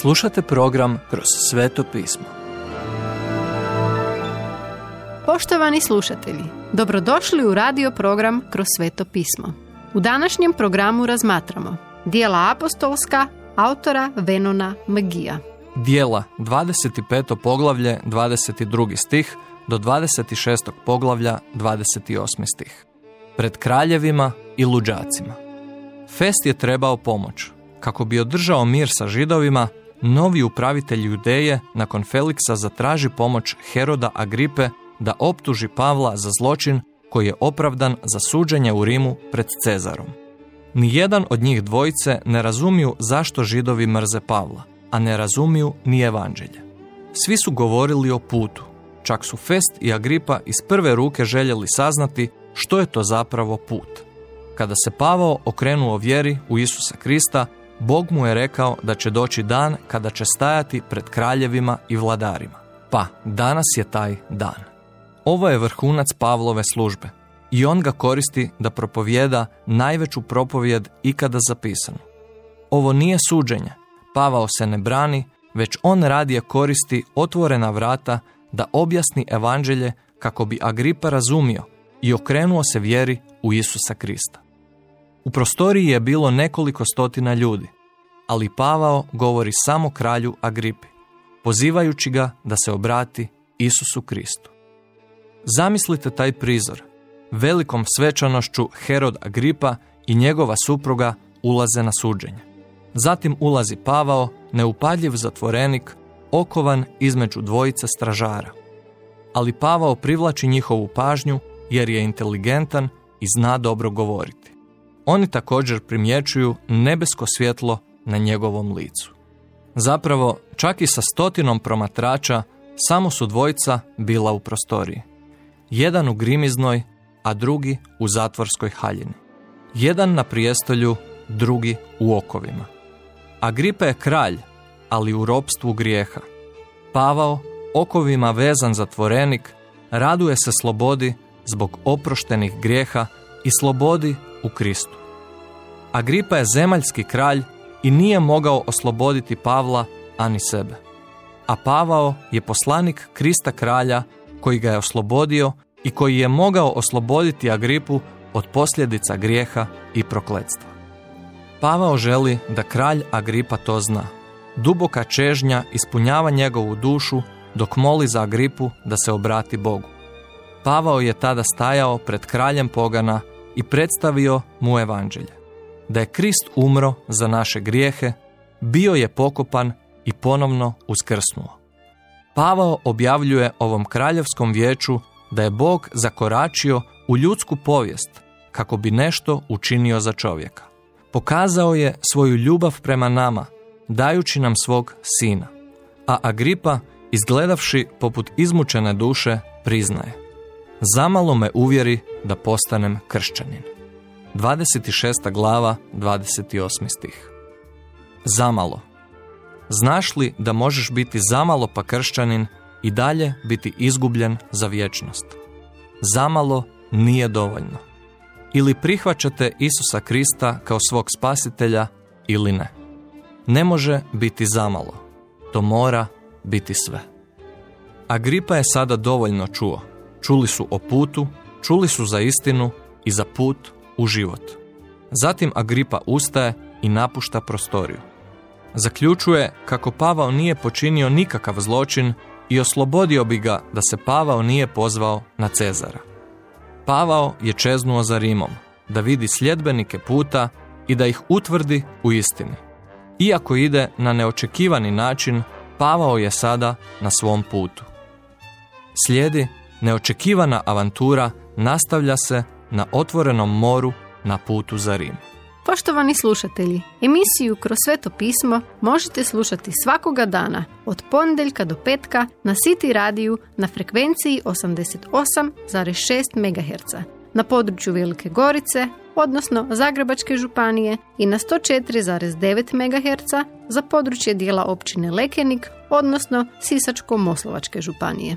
Slušate program Kroz sveto pismo. Poštovani slušatelji, dobrodošli u radio program Kroz sveto pismo. U današnjem programu razmatramo dijela apostolska autora Venona Magija. Dijela 25. poglavlje 22. stih do 26. poglavlja 28. stih. Pred kraljevima i luđacima. Fest je trebao pomoć. Kako bi održao mir sa židovima, novi upravitelj Judeje nakon Feliksa zatraži pomoć Heroda Agripe da optuži Pavla za zločin koji je opravdan za suđenje u Rimu pred Cezarom. Nijedan od njih dvojice ne razumiju zašto židovi mrze Pavla, a ne razumiju ni evanđelje. Svi su govorili o putu, čak su Fest i Agripa iz prve ruke željeli saznati što je to zapravo put. Kada se Pavao okrenuo vjeri u Isusa Krista, Bog mu je rekao da će doći dan kada će stajati pred kraljevima i vladarima. Pa, danas je taj dan. Ovo je vrhunac Pavlove službe i on ga koristi da propovjeda najveću propovjed ikada zapisanu. Ovo nije suđenje, Pavao se ne brani, već on radije koristi otvorena vrata da objasni evanđelje kako bi Agripa razumio i okrenuo se vjeri u Isusa Krista. U prostoriji je bilo nekoliko stotina ljudi, ali Pavao govori samo kralju Agripi, pozivajući ga da se obrati Isusu Kristu. Zamislite taj prizor. Velikom svečanošću Herod Agripa i njegova supruga ulaze na suđenje. Zatim ulazi Pavao, neupadljiv zatvorenik, okovan između dvojice stražara. Ali Pavao privlači njihovu pažnju jer je inteligentan i zna dobro govoriti. Oni također primjećuju nebesko svjetlo na njegovom licu. Zapravo, čak i sa stotinom promatrača, samo su dvojica bila u prostoriji. Jedan u grimiznoj, a drugi u zatvorskoj haljini. Jedan na prijestolju, drugi u okovima. Agripa je kralj, ali u ropstvu grijeha. Pavao, okovima vezan zatvorenik, raduje se slobodi zbog oproštenih grijeha i slobodi u Kristu. Agripa je zemaljski kralj i nije mogao osloboditi Pavla ani sebe. A Pavao je poslanik Krista kralja koji ga je oslobodio i koji je mogao osloboditi Agripu od posljedica grijeha i prokletstva. Pavao želi da kralj Agripa to zna. Duboka čežnja ispunjava njegovu dušu dok moli za Agripu da se obrati Bogu. Pavao je tada stajao pred kraljem pogana i predstavio mu evanđelje. Da je Krist umro za naše grijehe, bio je pokopan i ponovno uskrsnuo. Pavao objavljuje ovom kraljevskom vijeću da je Bog zakoračio u ljudsku povijest kako bi nešto učinio za čovjeka. Pokazao je svoju ljubav prema nama, dajući nam svog sina. A Agripa, izgledavši poput izmučene duše, priznaje. Zamalo me uvjeri da postanem kršćanin. 26. glava, 28. stih. Zamalo. Znaš li da možeš biti zamalo pa kršćanin i dalje biti izgubljen za vječnost? Zamalo nije dovoljno. Ili prihvaćate Isusa Krista kao svog spasitelja ili ne. Ne može biti zamalo. To mora biti sve. Agripa je sada dovoljno čuo. Čuli su o putu, čuli su za istinu i za put u život. Zatim Agripa ustaje i napušta prostoriju. Zaključuje kako Pavao nije počinio nikakav zločin i oslobodio bi ga da se Pavao nije pozvao na Cezara. Pavao je čeznuo za Rimom, da vidi sljedbenike puta i da ih utvrdi u istini. Iako ide na neočekivani način, Pavao je sada na svom putu. Slijedi neočekivana avantura nastavlja se na otvorenom moru na putu za Rim. Poštovani slušatelji, emisiju Kroz sveto pismo možete slušati svakoga dana od ponedjeljka do petka na City radiju na frekvenciji 88,6 MHz na području Velike Gorice, odnosno Zagrebačke županije i na 104,9 MHz za područje dijela općine Lekenik, odnosno Sisačko-Moslovačke županije.